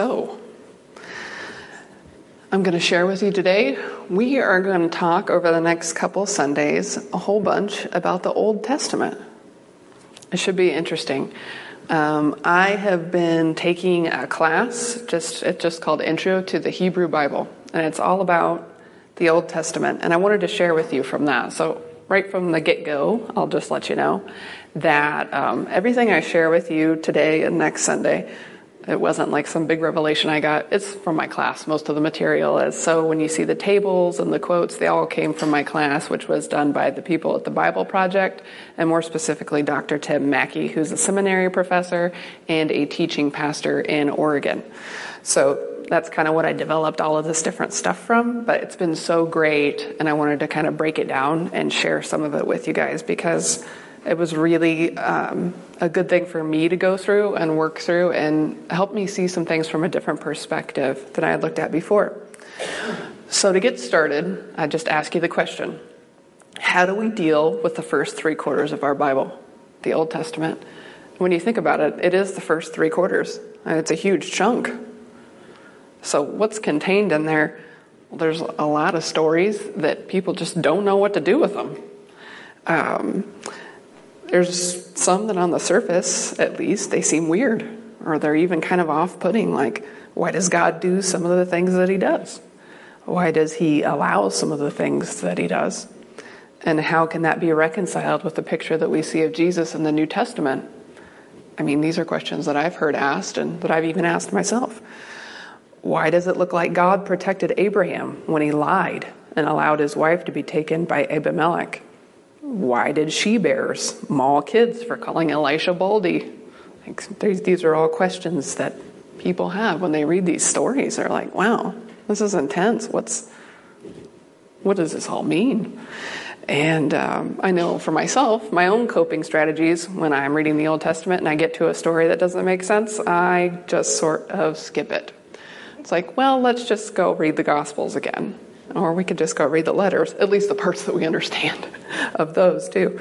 So, I'm going to share with you today. We are going to talk over the next couple Sundays a whole bunch about the Old Testament. It should be interesting. Um, I have been taking a class, just it's just called Intro to the Hebrew Bible, and it's all about the Old Testament. And I wanted to share with you from that. So, right from the get go, I'll just let you know that um, everything I share with you today and next Sunday it wasn't like some big revelation I got. It's from my class. Most of the material is. So when you see the tables and the quotes, they all came from my class, which was done by the people at the Bible Project, and more specifically, Dr. Tim Mackie, who's a seminary professor and a teaching pastor in Oregon. So that's kind of what I developed all of this different stuff from, but it's been so great, and I wanted to kind of break it down and share some of it with you guys because it was really um, a good thing for me to go through and work through and help me see some things from a different perspective than I had looked at before. So, to get started, I just ask you the question How do we deal with the first three quarters of our Bible, the Old Testament? When you think about it, it is the first three quarters, and it's a huge chunk. So, what's contained in there? Well, there's a lot of stories that people just don't know what to do with them. Um, there's some that on the surface, at least, they seem weird, or they're even kind of off putting. Like, why does God do some of the things that He does? Why does He allow some of the things that He does? And how can that be reconciled with the picture that we see of Jesus in the New Testament? I mean, these are questions that I've heard asked and that I've even asked myself. Why does it look like God protected Abraham when he lied and allowed his wife to be taken by Abimelech? Why did she bears maul kids for calling Elisha Baldy? These are all questions that people have when they read these stories. They're like, wow, this is intense. What's, what does this all mean? And um, I know for myself, my own coping strategies when I'm reading the Old Testament and I get to a story that doesn't make sense, I just sort of skip it. It's like, well, let's just go read the Gospels again. Or we could just go read the letters, at least the parts that we understand of those too.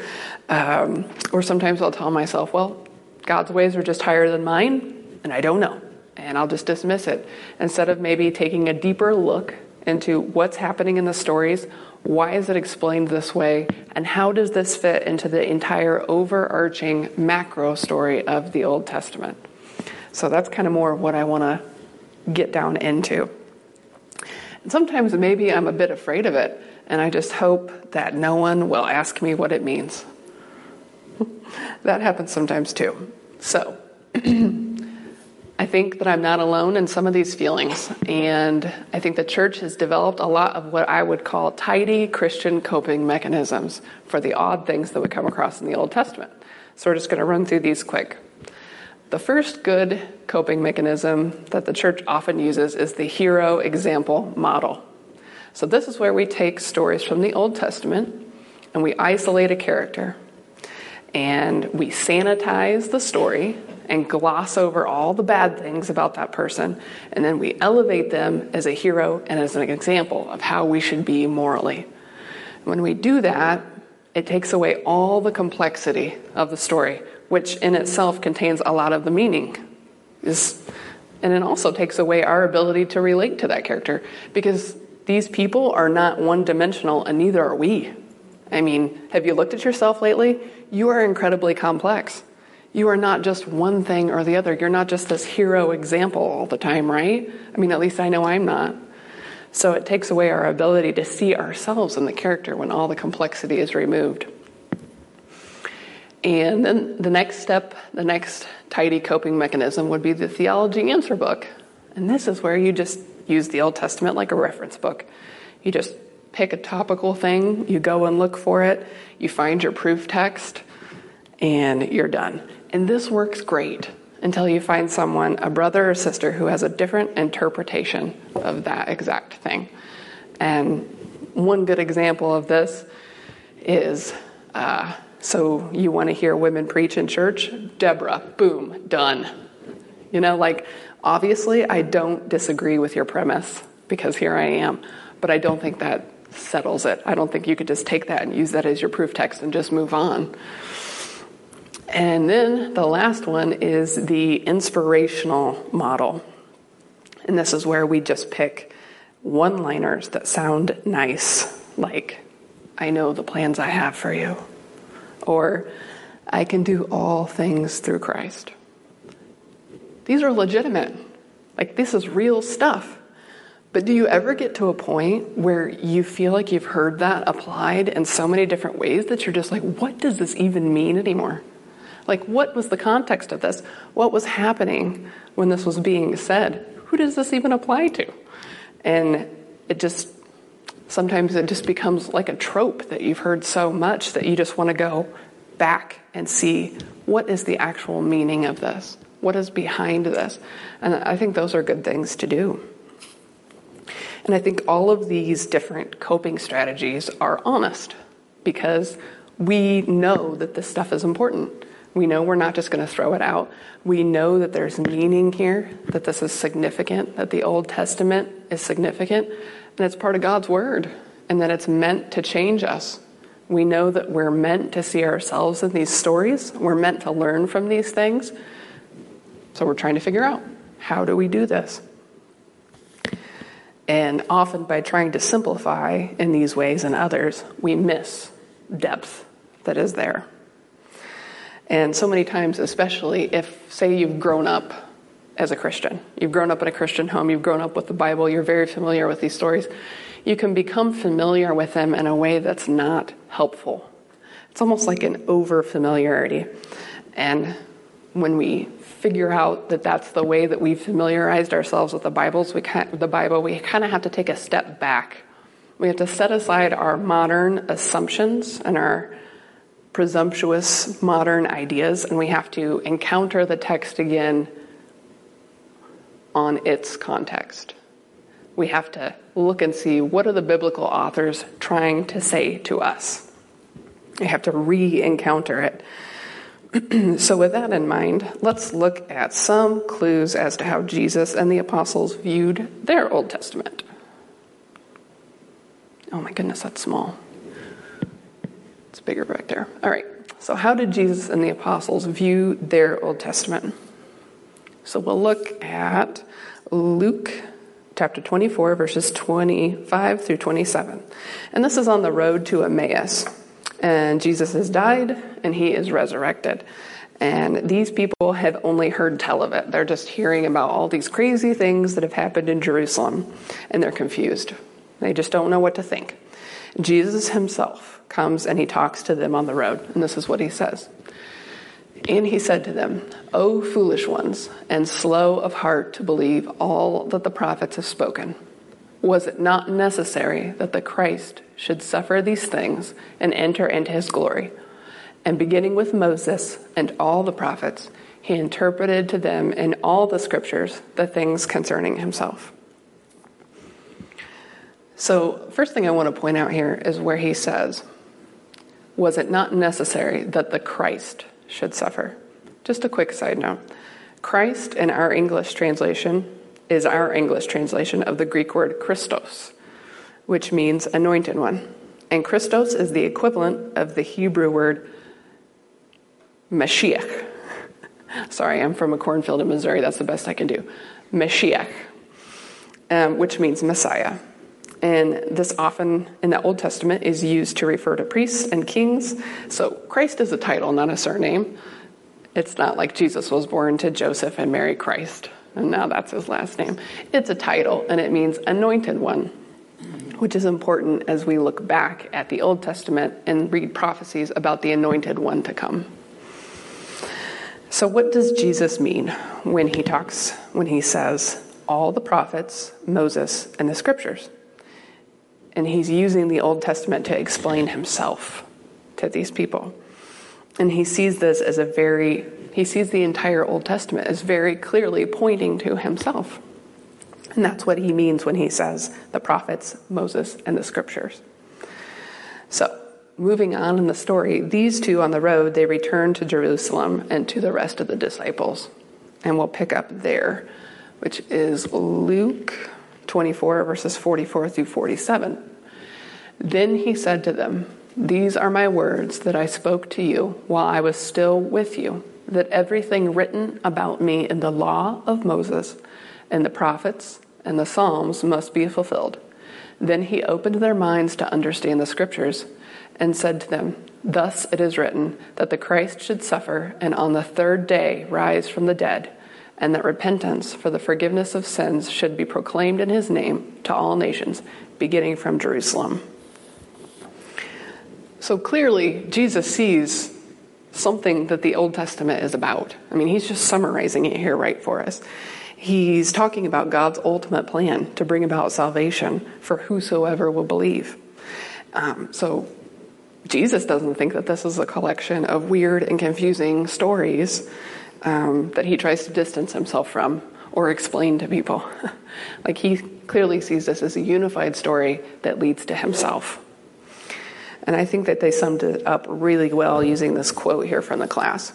Um, or sometimes I'll tell myself, well, God's ways are just higher than mine, and I don't know. And I'll just dismiss it. Instead of maybe taking a deeper look into what's happening in the stories, why is it explained this way, and how does this fit into the entire overarching macro story of the Old Testament? So that's kind of more what I want to get down into. And sometimes maybe I'm a bit afraid of it, and I just hope that no one will ask me what it means. that happens sometimes too. So, I think that I'm not alone in some of these feelings, and I think the church has developed a lot of what I would call tidy Christian coping mechanisms for the odd things that we come across in the Old Testament. So, we're just going to run through these quick. The first good coping mechanism that the church often uses is the hero example model. So, this is where we take stories from the Old Testament and we isolate a character and we sanitize the story and gloss over all the bad things about that person, and then we elevate them as a hero and as an example of how we should be morally. When we do that, it takes away all the complexity of the story which in itself contains a lot of the meaning. Is, and it also takes away our ability to relate to that character because these people are not one dimensional and neither are we. I mean, have you looked at yourself lately? You are incredibly complex. You are not just one thing or the other. You're not just this hero example all the time, right? I mean, at least I know I'm not. So it takes away our ability to see ourselves in the character when all the complexity is removed. And then the next step, the next tidy coping mechanism would be the theology answer book. And this is where you just use the Old Testament like a reference book. You just pick a topical thing, you go and look for it, you find your proof text, and you're done. And this works great until you find someone, a brother or sister, who has a different interpretation of that exact thing. And one good example of this is. Uh, so you want to hear women preach in church? Deborah, boom, done. You know, like, obviously, I don't disagree with your premise because here I am, but I don't think that settles it. I don't think you could just take that and use that as your proof text and just move on. And then the last one is the inspirational model. And this is where we just pick one liners that sound nice, like, I know the plans I have for you, or I can do all things through Christ. These are legitimate. Like, this is real stuff. But do you ever get to a point where you feel like you've heard that applied in so many different ways that you're just like, what does this even mean anymore? Like, what was the context of this? What was happening when this was being said? Who does this even apply to? And it just, sometimes it just becomes like a trope that you've heard so much that you just want to go back and see what is the actual meaning of this? What is behind this? And I think those are good things to do. And I think all of these different coping strategies are honest because we know that this stuff is important. We know we're not just going to throw it out. We know that there's meaning here, that this is significant, that the Old Testament is significant, and it's part of God's Word, and that it's meant to change us. We know that we're meant to see ourselves in these stories, we're meant to learn from these things. So we're trying to figure out how do we do this? And often by trying to simplify in these ways and others, we miss depth that is there. And so many times, especially if, say, you've grown up as a Christian, you've grown up in a Christian home, you've grown up with the Bible, you're very familiar with these stories, you can become familiar with them in a way that's not helpful. It's almost like an over familiarity. And when we figure out that that's the way that we've familiarized ourselves with the Bibles, we the Bible, we kind of have to take a step back. We have to set aside our modern assumptions and our presumptuous modern ideas, and we have to encounter the text again on its context. We have to look and see what are the biblical authors trying to say to us. We have to re-encounter it so, with that in mind, let's look at some clues as to how Jesus and the apostles viewed their Old Testament. Oh my goodness, that's small. It's bigger back there. All right. So, how did Jesus and the apostles view their Old Testament? So, we'll look at Luke chapter 24, verses 25 through 27. And this is on the road to Emmaus. And Jesus has died and he is resurrected. And these people have only heard tell of it. They're just hearing about all these crazy things that have happened in Jerusalem and they're confused. They just don't know what to think. Jesus himself comes and he talks to them on the road. And this is what he says. And he said to them, O foolish ones, and slow of heart to believe all that the prophets have spoken. Was it not necessary that the Christ should suffer these things and enter into his glory? And beginning with Moses and all the prophets, he interpreted to them in all the scriptures the things concerning himself. So, first thing I want to point out here is where he says, Was it not necessary that the Christ should suffer? Just a quick side note Christ in our English translation is our English translation of the Greek word Christos, which means anointed one. And Christos is the equivalent of the Hebrew word Mashiach. Sorry, I'm from a cornfield in Missouri. That's the best I can do. Mashiach, um, which means Messiah. And this often in the Old Testament is used to refer to priests and kings. So Christ is a title, not a surname. It's not like Jesus was born to Joseph and Mary Christ and now that's his last name. It's a title, and it means anointed one, which is important as we look back at the Old Testament and read prophecies about the anointed one to come. So, what does Jesus mean when he talks, when he says, all the prophets, Moses, and the scriptures? And he's using the Old Testament to explain himself to these people. And he sees this as a very he sees the entire Old Testament as very clearly pointing to himself. And that's what he means when he says the prophets, Moses, and the scriptures. So, moving on in the story, these two on the road, they return to Jerusalem and to the rest of the disciples. And we'll pick up there, which is Luke 24, verses 44 through 47. Then he said to them, These are my words that I spoke to you while I was still with you that everything written about me in the law of Moses and the prophets and the Psalms must be fulfilled. Then he opened their minds to understand the scriptures and said to them, Thus it is written that the Christ should suffer and on the third day rise from the dead, and that repentance for the forgiveness of sins should be proclaimed in his name to all nations, beginning from Jerusalem. So clearly, Jesus sees something that the Old Testament is about. I mean, he's just summarizing it here right for us. He's talking about God's ultimate plan to bring about salvation for whosoever will believe. Um, so Jesus doesn't think that this is a collection of weird and confusing stories um, that he tries to distance himself from or explain to people. like he clearly sees this as a unified story that leads to himself. And I think that they summed it up really well using this quote here from the class.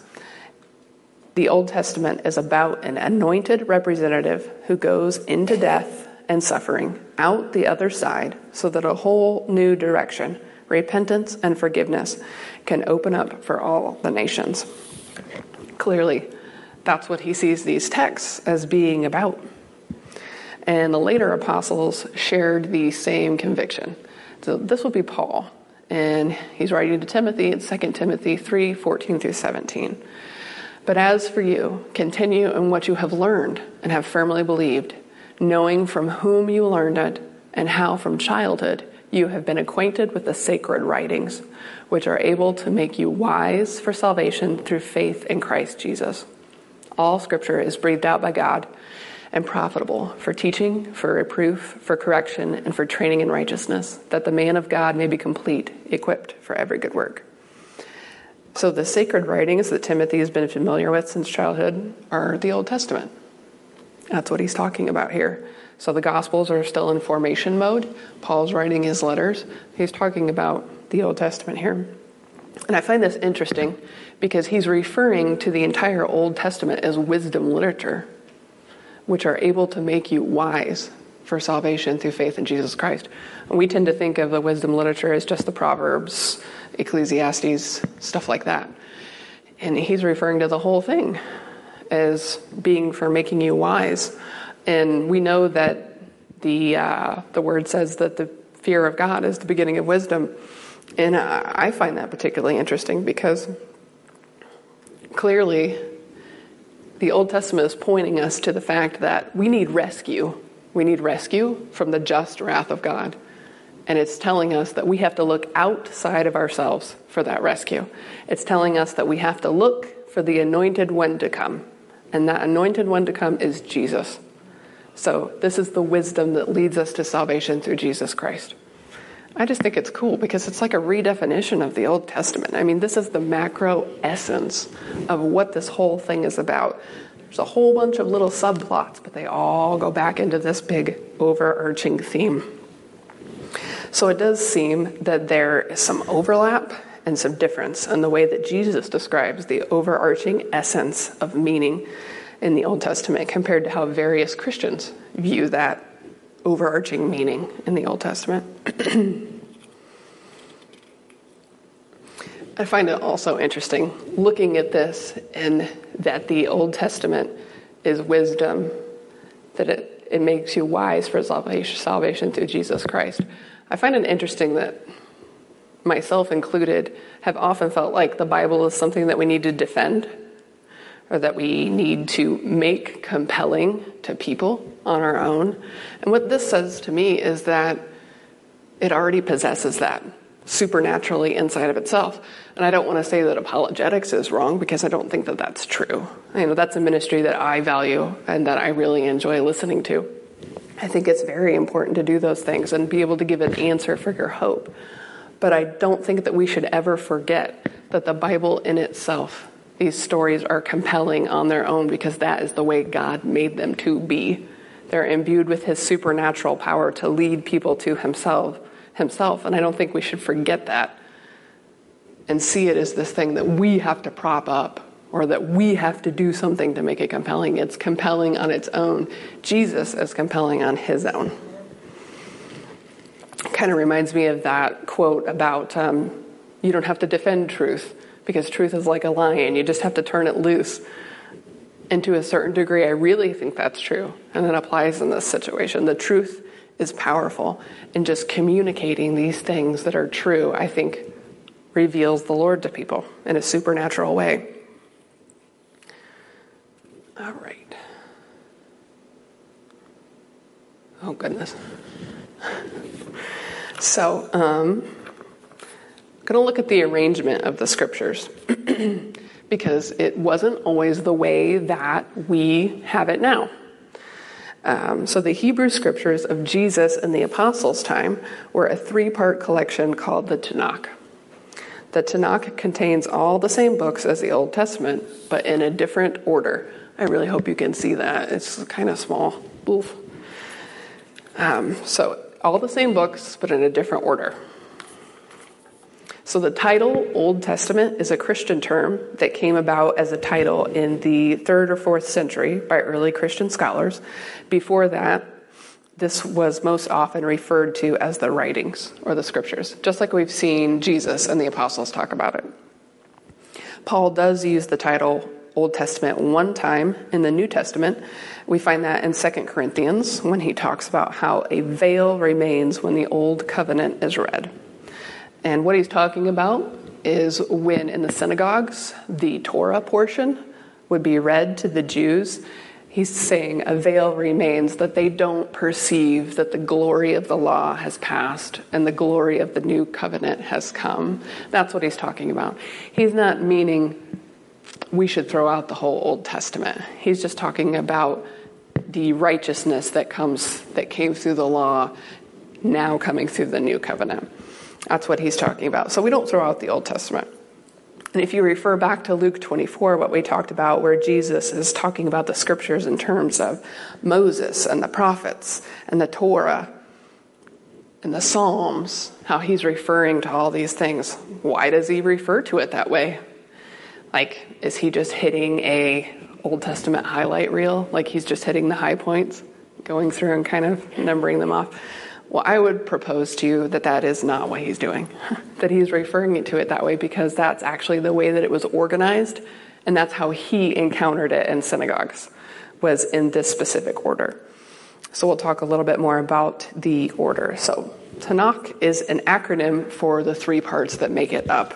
The Old Testament is about an anointed representative who goes into death and suffering out the other side so that a whole new direction, repentance and forgiveness, can open up for all the nations. Clearly, that's what he sees these texts as being about. And the later apostles shared the same conviction. So this would be Paul, and he's writing to Timothy in 2 Timothy 3 14 through 17. But as for you, continue in what you have learned and have firmly believed, knowing from whom you learned it, and how from childhood you have been acquainted with the sacred writings, which are able to make you wise for salvation through faith in Christ Jesus. All scripture is breathed out by God and profitable for teaching, for reproof, for correction, and for training in righteousness, that the man of God may be complete, equipped for every good work. So, the sacred writings that Timothy has been familiar with since childhood are the Old Testament. That's what he's talking about here. So, the Gospels are still in formation mode. Paul's writing his letters. He's talking about the Old Testament here. And I find this interesting because he's referring to the entire Old Testament as wisdom literature, which are able to make you wise for salvation through faith in Jesus Christ. And we tend to think of the wisdom literature as just the Proverbs, Ecclesiastes, stuff like that. And he's referring to the whole thing as being for making you wise. And we know that the uh, the word says that the fear of God is the beginning of wisdom. And I find that particularly interesting because clearly the Old Testament is pointing us to the fact that we need rescue. We need rescue from the just wrath of God. And it's telling us that we have to look outside of ourselves for that rescue. It's telling us that we have to look for the anointed one to come. And that anointed one to come is Jesus. So, this is the wisdom that leads us to salvation through Jesus Christ. I just think it's cool because it's like a redefinition of the Old Testament. I mean, this is the macro essence of what this whole thing is about. There's a whole bunch of little subplots, but they all go back into this big overarching theme. So it does seem that there is some overlap and some difference in the way that Jesus describes the overarching essence of meaning in the Old Testament compared to how various Christians view that overarching meaning in the Old Testament. I find it also interesting looking at this and that the Old Testament is wisdom, that it, it makes you wise for salvation, salvation through Jesus Christ. I find it interesting that myself included have often felt like the Bible is something that we need to defend or that we need to make compelling to people on our own. And what this says to me is that it already possesses that supernaturally inside of itself. And I don't want to say that apologetics is wrong because I don't think that that's true. You know, that's a ministry that I value and that I really enjoy listening to. I think it's very important to do those things and be able to give an answer for your hope. But I don't think that we should ever forget that the Bible in itself, these stories are compelling on their own because that is the way God made them to be. They're imbued with his supernatural power to lead people to himself himself and I don't think we should forget that and see it as this thing that we have to prop up or that we have to do something to make it compelling. It's compelling on its own. Jesus is compelling on his own. Kind of reminds me of that quote about um, you don't have to defend truth because truth is like a lion, you just have to turn it loose. And to a certain degree, I really think that's true. And it applies in this situation. The truth is powerful. And just communicating these things that are true, I think, reveals the Lord to people in a supernatural way. All right. Oh, goodness. So, um, going to look at the arrangement of the scriptures because it wasn't always the way that we have it now. Um, so, the Hebrew scriptures of Jesus and the apostles' time were a three part collection called the Tanakh. The Tanakh contains all the same books as the Old Testament, but in a different order. I really hope you can see that. It's kind of small. Oof. Um, so, all the same books, but in a different order. So the title Old Testament is a Christian term that came about as a title in the third or fourth century by early Christian scholars. Before that, this was most often referred to as the writings or the scriptures, just like we've seen Jesus and the apostles talk about it. Paul does use the title Old Testament one time in the New Testament. We find that in 2 Corinthians when he talks about how a veil remains when the Old Covenant is read. And what he's talking about is when in the synagogues the Torah portion would be read to the Jews. He's saying a veil remains that they don't perceive that the glory of the law has passed and the glory of the new covenant has come. That's what he's talking about. He's not meaning we should throw out the whole Old Testament. He's just talking about the righteousness that comes that came through the law now coming through the new covenant. That's what he's talking about. So we don't throw out the Old Testament. And if you refer back to Luke 24, what we talked about, where Jesus is talking about the scriptures in terms of Moses and the prophets and the Torah and the Psalms, how he's referring to all these things, why does he refer to it that way? Like, is he just hitting a Old Testament highlight reel? Like he's just hitting the high points, going through and kind of numbering them off? Well, I would propose to you that that is not what he's doing, that he's referring to it that way because that's actually the way that it was organized, and that's how he encountered it in synagogues, was in this specific order. So we'll talk a little bit more about the order. So Tanakh is an acronym for the three parts that make it up.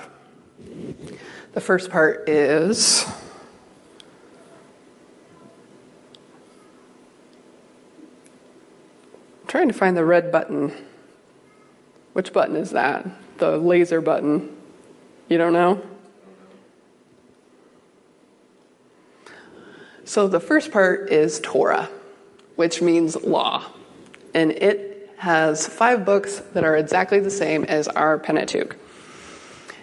The first part is trying to find the red button. Which button is that? The laser button. You don't know? So the first part is Torah, which means law. And it has five books that are exactly the same as our Pentateuch.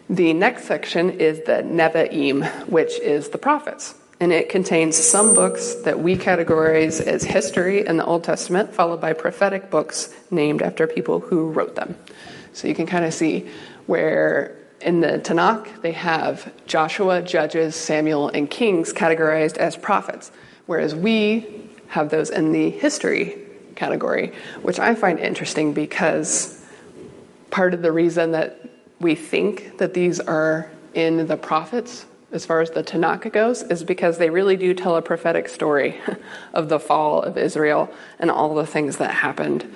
The next section is the Nevi'im, which is the prophets and it contains some books that we categorize as history in the Old Testament, followed by prophetic books named after people who wrote them. So you can kind of see where in the Tanakh they have Joshua, Judges, Samuel, and Kings categorized as prophets, whereas we have those in the history category, which I find interesting because part of the reason that we think that these are in the prophets as far as the Tanakh goes, is because they really do tell a prophetic story of the fall of Israel and all the things that happened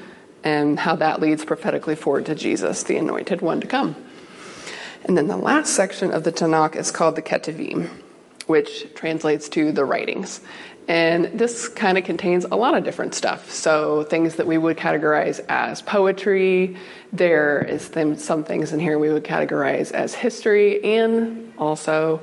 and how that leads prophetically forward to Jesus, the anointed one to come. And then the last section of the Tanakh is called the Ketuvim, which translates to the writings. And this kind of contains a lot of different stuff. So, things that we would categorize as poetry, there is some things in here we would categorize as history, and also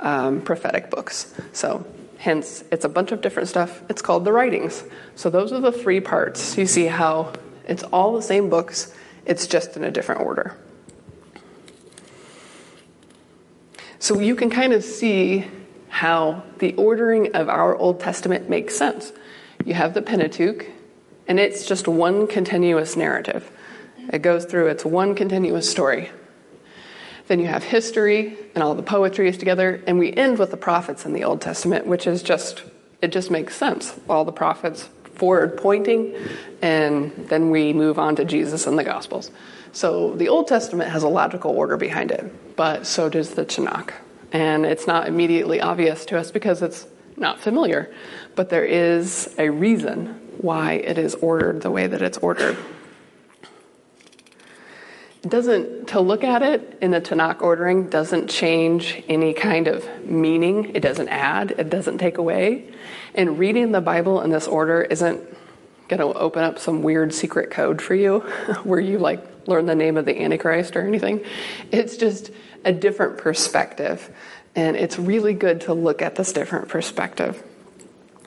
um, prophetic books. So, hence, it's a bunch of different stuff. It's called the writings. So, those are the three parts. You see how it's all the same books, it's just in a different order. So, you can kind of see how the ordering of our Old Testament makes sense. You have the Pentateuch, and it's just one continuous narrative. It goes through, it's one continuous story. Then you have history and all the poetry is together, and we end with the prophets in the Old Testament, which is just, it just makes sense. All the prophets forward pointing, and then we move on to Jesus and the Gospels. So the Old Testament has a logical order behind it, but so does the Tanakh. And it's not immediately obvious to us because it's not familiar, but there is a reason why it is ordered the way that it's ordered. Doesn't, to look at it in the Tanakh ordering doesn't change any kind of meaning. It doesn't add, it doesn't take away. And reading the Bible in this order isn't going to open up some weird secret code for you where you like learn the name of the Antichrist or anything. It's just a different perspective. And it's really good to look at this different perspective.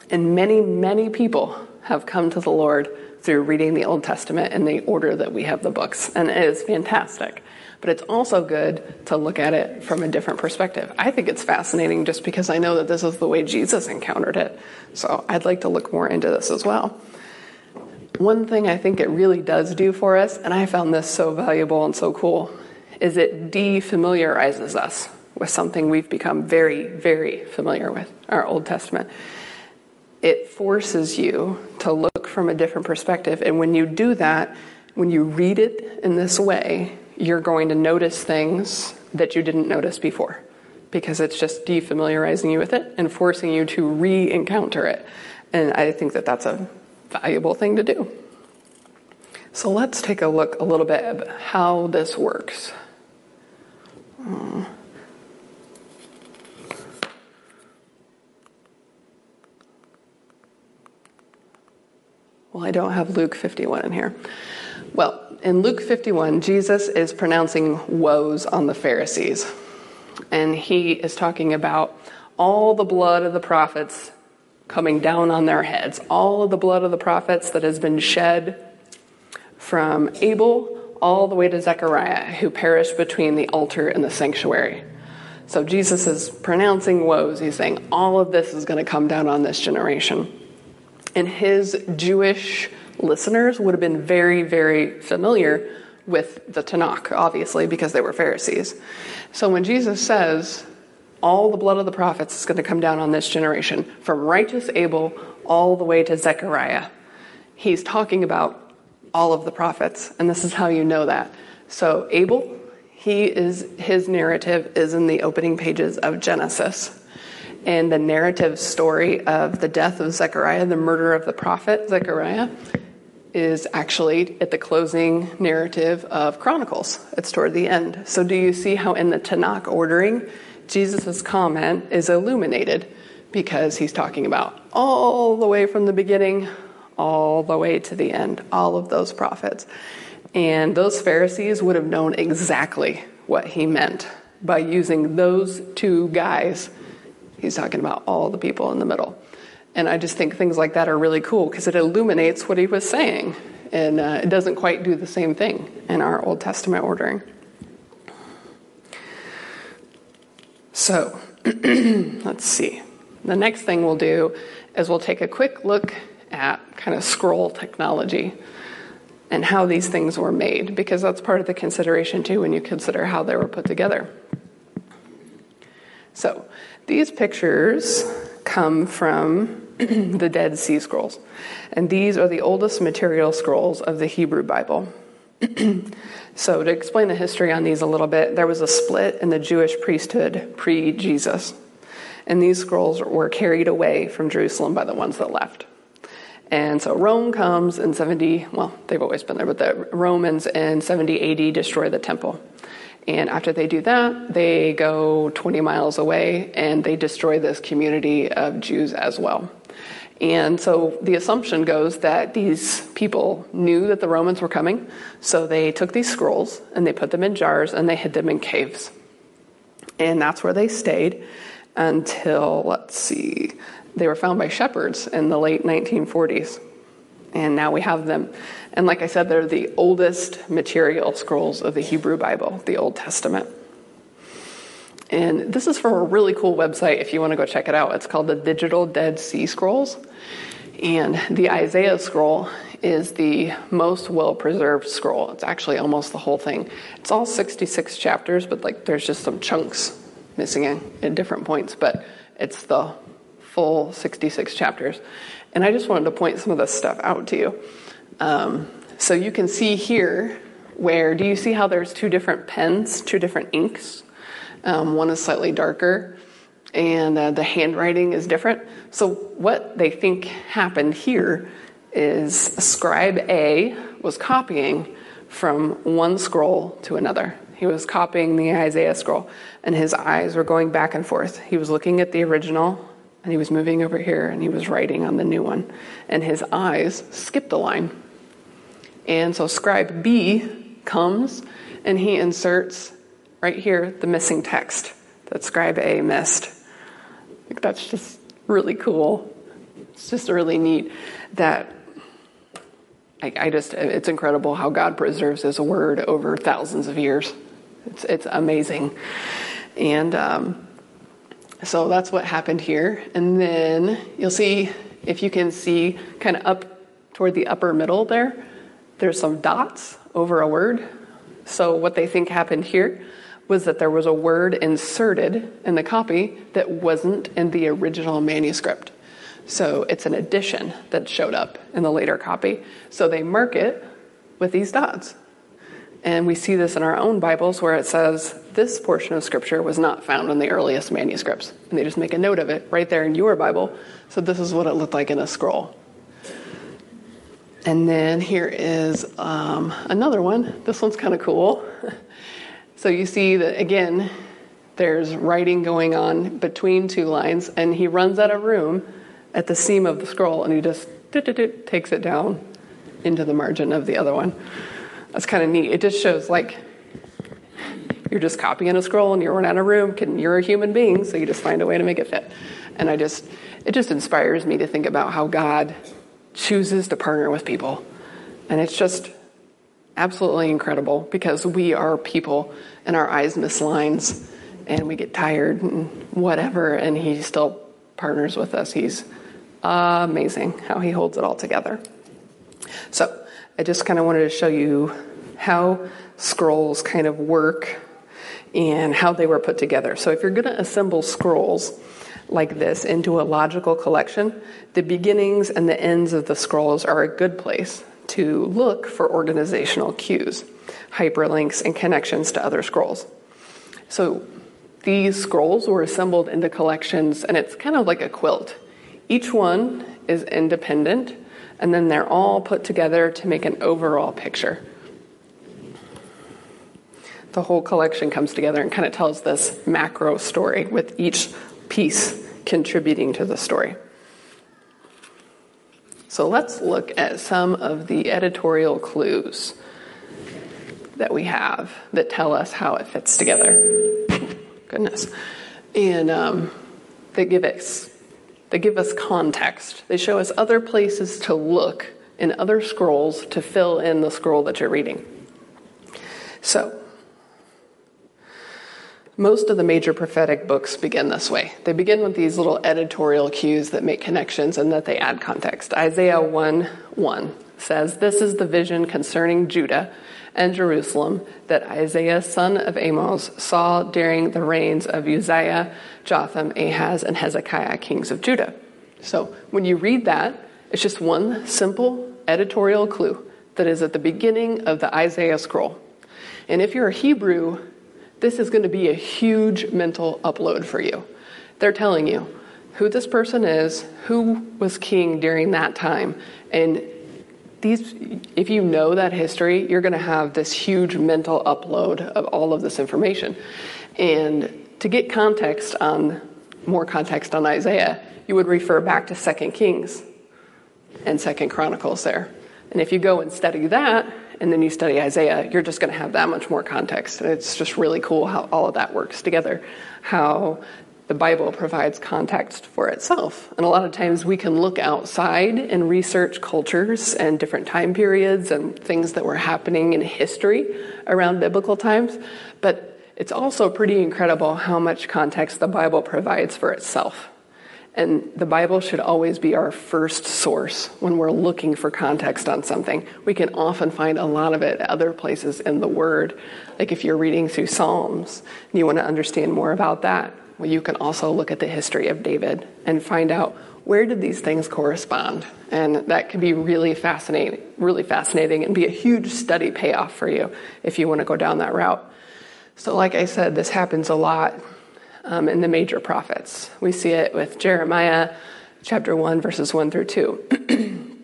And many, many people have come to the Lord through reading the Old Testament in the order that we have the books, and it is fantastic. But it's also good to look at it from a different perspective. I think it's fascinating just because I know that this is the way Jesus encountered it. So I'd like to look more into this as well. One thing I think it really does do for us, and I found this so valuable and so cool, is it defamiliarizes us with something we've become very, very familiar with, our Old Testament it forces you to look from a different perspective. And when you do that, when you read it in this way, you're going to notice things that you didn't notice before because it's just defamiliarizing you with it and forcing you to re encounter it. And I think that that's a valuable thing to do. So let's take a look a little bit at how this works. Hmm. Well, I don't have Luke 51 in here. Well, in Luke 51, Jesus is pronouncing woes on the Pharisees. And he is talking about all the blood of the prophets coming down on their heads, all of the blood of the prophets that has been shed from Abel all the way to Zechariah, who perished between the altar and the sanctuary. So Jesus is pronouncing woes. He's saying all of this is going to come down on this generation. And his Jewish listeners would have been very, very familiar with the Tanakh, obviously, because they were Pharisees. So when Jesus says, all the blood of the prophets is going to come down on this generation, from righteous Abel all the way to Zechariah, he's talking about all of the prophets. And this is how you know that. So Abel, he is his narrative is in the opening pages of Genesis and the narrative story of the death of Zechariah, the murder of the prophet Zechariah, is actually at the closing narrative of Chronicles. It's toward the end. So, do you see how in the Tanakh ordering, Jesus' comment is illuminated because he's talking about all the way from the beginning, all the way to the end, all of those prophets. And those Pharisees would have known exactly what he meant by using those two guys He's talking about all the people in the middle. And I just think things like that are really cool because it illuminates what he was saying. And uh, it doesn't quite do the same thing in our Old Testament ordering. So, let's see. The next thing we'll do is we'll take a quick look at kind of scroll technology and how these things were made, because that's part of the consideration too when you consider how they were put together. So, these pictures come from the Dead Sea Scrolls, and these are the oldest material scrolls of the Hebrew Bible. so, to explain the history on these a little bit, there was a split in the Jewish priesthood pre Jesus, and these scrolls were carried away from Jerusalem by the ones that left. And so Rome comes in 70, well, they've always been there, but the Romans in 70 AD destroy the temple. And after they do that, they go 20 miles away and they destroy this community of Jews as well. And so the assumption goes that these people knew that the Romans were coming, so they took these scrolls and they put them in jars and they hid them in caves. And that's where they stayed until, let's see, they were found by shepherds in the late 1940s. And now we have them and like I said, they're the oldest material scrolls of the Hebrew Bible, the Old Testament. And this is from a really cool website if you want to go check it out. It's called the Digital Dead Sea Scrolls. And the Isaiah scroll is the most well preserved scroll. It's actually almost the whole thing. It's all 66 chapters, but like there's just some chunks missing in, at different points, but it's the full 66 chapters. And I just wanted to point some of this stuff out to you. Um, so you can see here where, do you see how there's two different pens, two different inks? Um, one is slightly darker and uh, the handwriting is different. So, what they think happened here is scribe A was copying from one scroll to another. He was copying the Isaiah scroll, and his eyes were going back and forth. He was looking at the original, and he was moving over here, and he was writing on the new one. And his eyes skipped a line. And so scribe B comes, and he inserts right here the missing text that scribe A missed. that's just really cool. It's just really neat that I, I, just, it's incredible how God preserves His word over thousands of years. It's, it's amazing. And um, so that's what happened here. And then you'll see, if you can see kind of up toward the upper middle there, there's some dots over a word. So what they think happened here was that there was a word inserted in the copy that wasn't in the original manuscript. So it's an addition that showed up in the later copy. So they mark it with these dots. And we see this in our own Bibles where it says this portion of Scripture was not found in the earliest manuscripts. And they just make a note of it right there in your Bible. So this is what it looked like in a scroll. And then here is um, another one. This one's kind of cool. so you see that again, there's writing going on between two lines, and he runs out of room at the seam of the scroll and he just takes it down into the margin of the other one. That's kind of neat. It just shows like you're just copying a scroll and you're running out of room. You're a human being, so you just find a way to make it fit. And I just, it just inspires me to think about how God chooses to partner with people. And it's just absolutely incredible because we are people and our eyes miss lines and we get tired and whatever, and He still partners with us. He's amazing how He holds it all together. So, I just kind of wanted to show you how scrolls kind of work and how they were put together. So, if you're going to assemble scrolls like this into a logical collection, the beginnings and the ends of the scrolls are a good place to look for organizational cues, hyperlinks, and connections to other scrolls. So, these scrolls were assembled into collections, and it's kind of like a quilt. Each one is independent and then they're all put together to make an overall picture. The whole collection comes together and kind of tells this macro story with each piece contributing to the story. So let's look at some of the editorial clues that we have that tell us how it fits together. Goodness. And um, they give us they give us context. They show us other places to look in other scrolls to fill in the scroll that you're reading. So, most of the major prophetic books begin this way. They begin with these little editorial cues that make connections and that they add context. Isaiah 1 1 says, This is the vision concerning Judah and Jerusalem that Isaiah, son of Amos, saw during the reigns of Uzziah, Jotham, Ahaz, and Hezekiah, kings of Judah. So when you read that, it's just one simple editorial clue that is at the beginning of the Isaiah scroll. And if you're a Hebrew, this is going to be a huge mental upload for you. They're telling you who this person is, who was king during that time, and these if you know that history you're going to have this huge mental upload of all of this information. And to get context on more context on isaiah you would refer back to second kings and second chronicles there. And if you go and study that and then you study isaiah you're just going to have that much more context. And it's just really cool how all of that works together how the Bible provides context for itself. And a lot of times we can look outside and research cultures and different time periods and things that were happening in history around biblical times. But it's also pretty incredible how much context the Bible provides for itself. And the Bible should always be our first source when we're looking for context on something. We can often find a lot of it other places in the Word. Like if you're reading through Psalms and you want to understand more about that, well, you can also look at the history of David and find out where did these things correspond and that can be really fascinating really fascinating and be a huge study payoff for you if you want to go down that route so like i said this happens a lot um, in the major prophets. We see it with Jeremiah chapter 1, verses 1 through 2,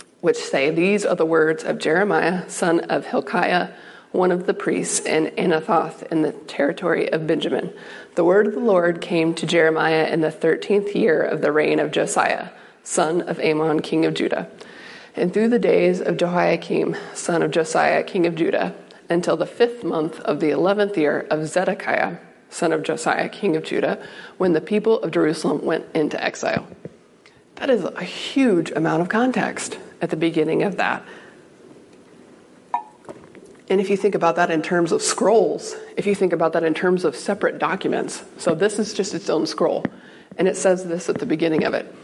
which say, These are the words of Jeremiah, son of Hilkiah, one of the priests in Anathoth in the territory of Benjamin. The word of the Lord came to Jeremiah in the 13th year of the reign of Josiah, son of Amon, king of Judah. And through the days of Jehoiakim, son of Josiah, king of Judah, until the fifth month of the eleventh year of Zedekiah, son of Josiah, king of Judah, when the people of Jerusalem went into exile. That is a huge amount of context at the beginning of that. And if you think about that in terms of scrolls, if you think about that in terms of separate documents, so this is just its own scroll, and it says this at the beginning of it.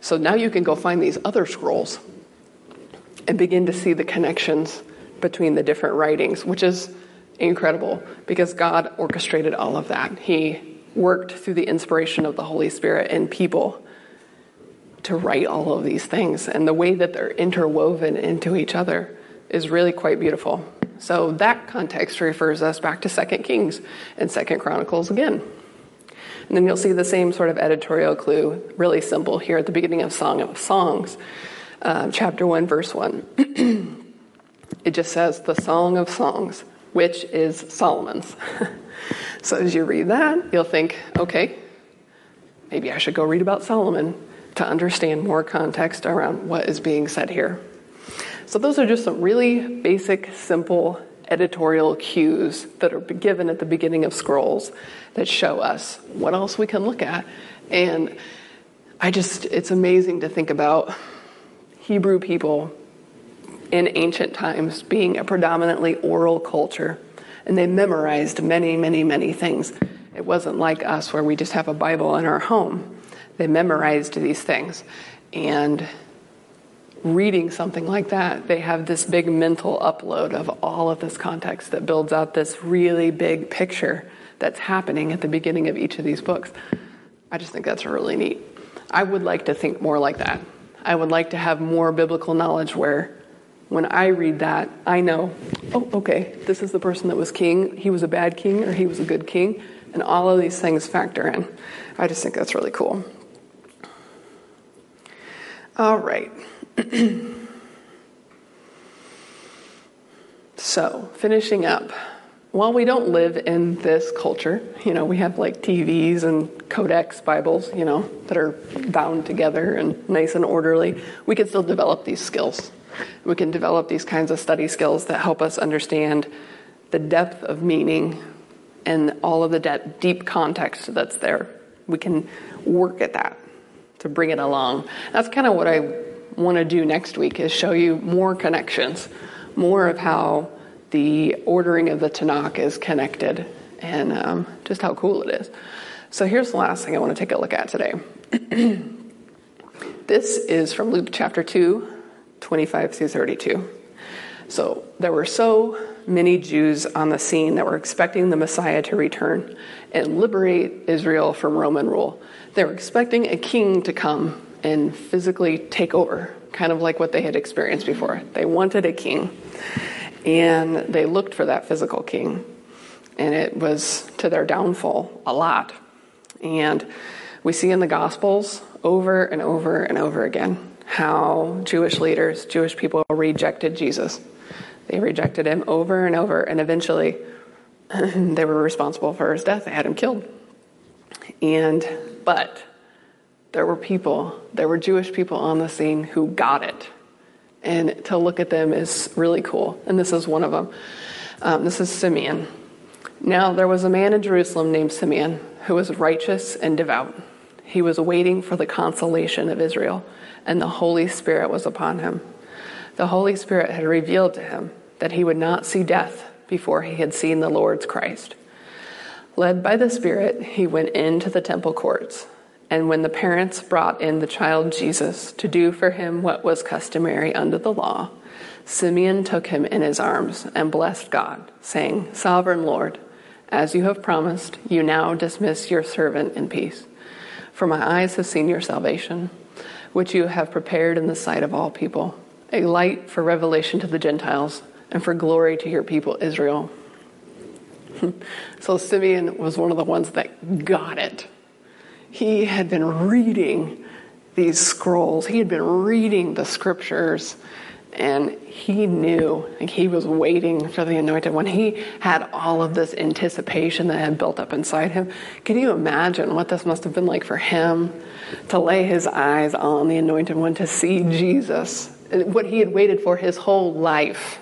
So now you can go find these other scrolls and begin to see the connections between the different writings, which is incredible because God orchestrated all of that. He worked through the inspiration of the Holy Spirit and people to write all of these things. And the way that they're interwoven into each other is really quite beautiful. So that context refers us back to Second Kings and Second Chronicles again. And then you'll see the same sort of editorial clue, really simple, here at the beginning of Song of Songs, uh, chapter 1, verse 1. it just says, the Song of Songs, which is Solomon's. so as you read that, you'll think, okay, maybe I should go read about Solomon to understand more context around what is being said here. So, those are just some really basic, simple editorial cues that are given at the beginning of scrolls that show us what else we can look at. And I just, it's amazing to think about Hebrew people in ancient times being a predominantly oral culture, and they memorized many, many, many things. It wasn't like us where we just have a Bible in our home. They memorized these things. And reading something like that, they have this big mental upload of all of this context that builds out this really big picture that's happening at the beginning of each of these books. I just think that's really neat. I would like to think more like that. I would like to have more biblical knowledge where when I read that, I know, oh, okay, this is the person that was king. He was a bad king or he was a good king. And all of these things factor in. I just think that's really cool. All right. so, finishing up. While we don't live in this culture, you know, we have like TVs and codex Bibles, you know, that are bound together and nice and orderly, we can still develop these skills. We can develop these kinds of study skills that help us understand the depth of meaning and all of the de- deep context that's there. We can work at that to bring it along. That's kind of what I want to do next week is show you more connections, more of how the ordering of the Tanakh is connected, and um, just how cool it is. So here's the last thing I want to take a look at today. this is from Luke chapter 2, 25 through 32. So there were so many Jews on the scene that were expecting the Messiah to return and liberate Israel from Roman rule. They were expecting a king to come and physically take over, kind of like what they had experienced before. They wanted a king, and they looked for that physical king, and it was to their downfall a lot. And we see in the Gospels over and over and over again how Jewish leaders, Jewish people rejected Jesus. They rejected him over and over, and eventually they were responsible for his death. They had him killed. And, but there were people, there were Jewish people on the scene who got it. And to look at them is really cool. And this is one of them. Um, this is Simeon. Now, there was a man in Jerusalem named Simeon who was righteous and devout. He was waiting for the consolation of Israel, and the Holy Spirit was upon him. The Holy Spirit had revealed to him that he would not see death before he had seen the Lord's Christ. Led by the Spirit, he went into the temple courts. And when the parents brought in the child Jesus to do for him what was customary under the law, Simeon took him in his arms and blessed God, saying, Sovereign Lord, as you have promised, you now dismiss your servant in peace. For my eyes have seen your salvation, which you have prepared in the sight of all people, a light for revelation to the Gentiles and for glory to your people Israel. so Simeon was one of the ones that got it. He had been reading these scrolls, he had been reading the scriptures, and he knew, like he was waiting for the anointed one. He had all of this anticipation that had built up inside him. Can you imagine what this must have been like for him to lay his eyes on the anointed one, to see Jesus, what he had waited for his whole life?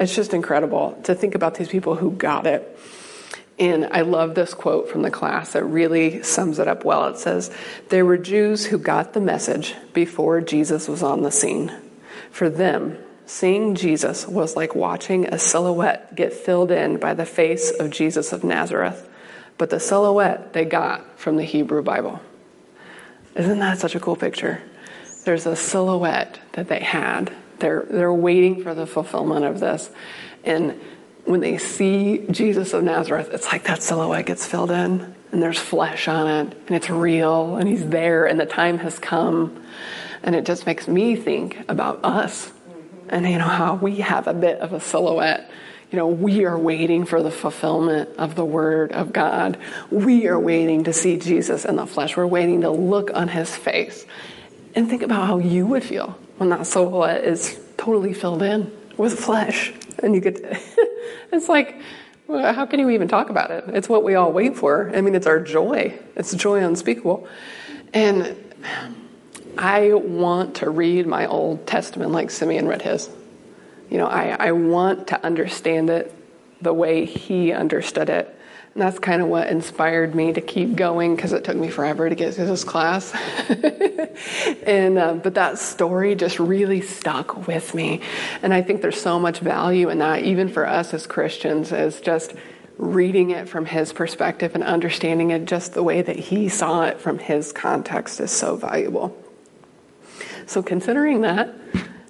It's just incredible to think about these people who got it. And I love this quote from the class. that really sums it up well. It says, There were Jews who got the message before Jesus was on the scene. For them, seeing Jesus was like watching a silhouette get filled in by the face of Jesus of Nazareth, but the silhouette they got from the Hebrew Bible. Isn't that such a cool picture? There's a silhouette that they had. They're, they're waiting for the fulfillment of this. And when they see Jesus of Nazareth, it's like that silhouette gets filled in and there's flesh on it and it's real and he's there and the time has come. And it just makes me think about us and you know how we have a bit of a silhouette. You know, we are waiting for the fulfillment of the word of God. We are waiting to see Jesus in the flesh. We're waiting to look on his face. And think about how you would feel when that silhouette is totally filled in with flesh. And you get, to, it's like, well, how can you even talk about it? It's what we all wait for. I mean, it's our joy. It's joy unspeakable. And I want to read my Old Testament like Simeon read his. You know, I, I want to understand it the way he understood it. And that's kind of what inspired me to keep going because it took me forever to get to this class. and uh, but that story just really stuck with me, and I think there's so much value in that, even for us as Christians, as just reading it from his perspective and understanding it just the way that he saw it from his context is so valuable. So, considering that,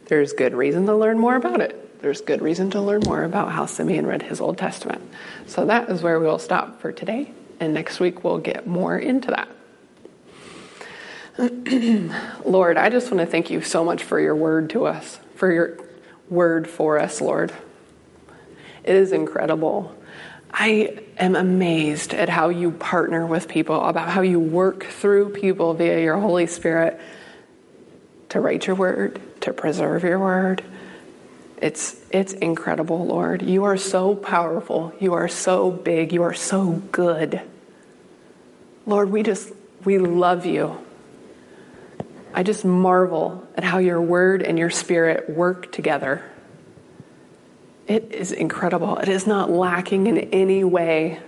there's good reason to learn more about it there's good reason to learn more about how Simeon read his Old Testament. So that is where we'll stop for today, and next week we'll get more into that. Lord, I just want to thank you so much for your word to us, for your word for us, Lord. It is incredible. I am amazed at how you partner with people, about how you work through people via your Holy Spirit to write your word, to preserve your word, it's, it's incredible, Lord. You are so powerful. You are so big. You are so good. Lord, we just, we love you. I just marvel at how your word and your spirit work together. It is incredible. It is not lacking in any way.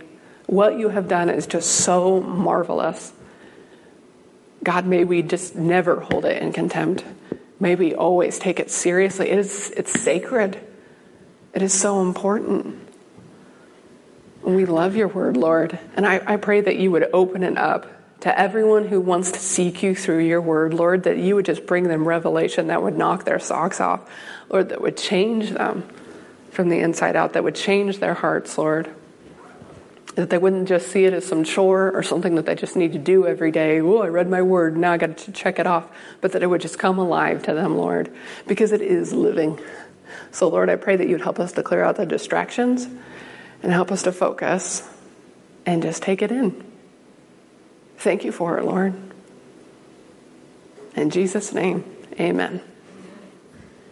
What you have done is just so marvelous. God, may we just never hold it in contempt. May we always take it seriously. It is, it's sacred, it is so important. We love your word, Lord. And I, I pray that you would open it up to everyone who wants to seek you through your word, Lord, that you would just bring them revelation that would knock their socks off, Lord, that would change them from the inside out, that would change their hearts, Lord that they wouldn't just see it as some chore or something that they just need to do every day. Oh, I read my word, now I got to check it off. But that it would just come alive to them, Lord, because it is living. So, Lord, I pray that you'd help us to clear out the distractions and help us to focus and just take it in. Thank you for it, Lord. In Jesus' name, amen.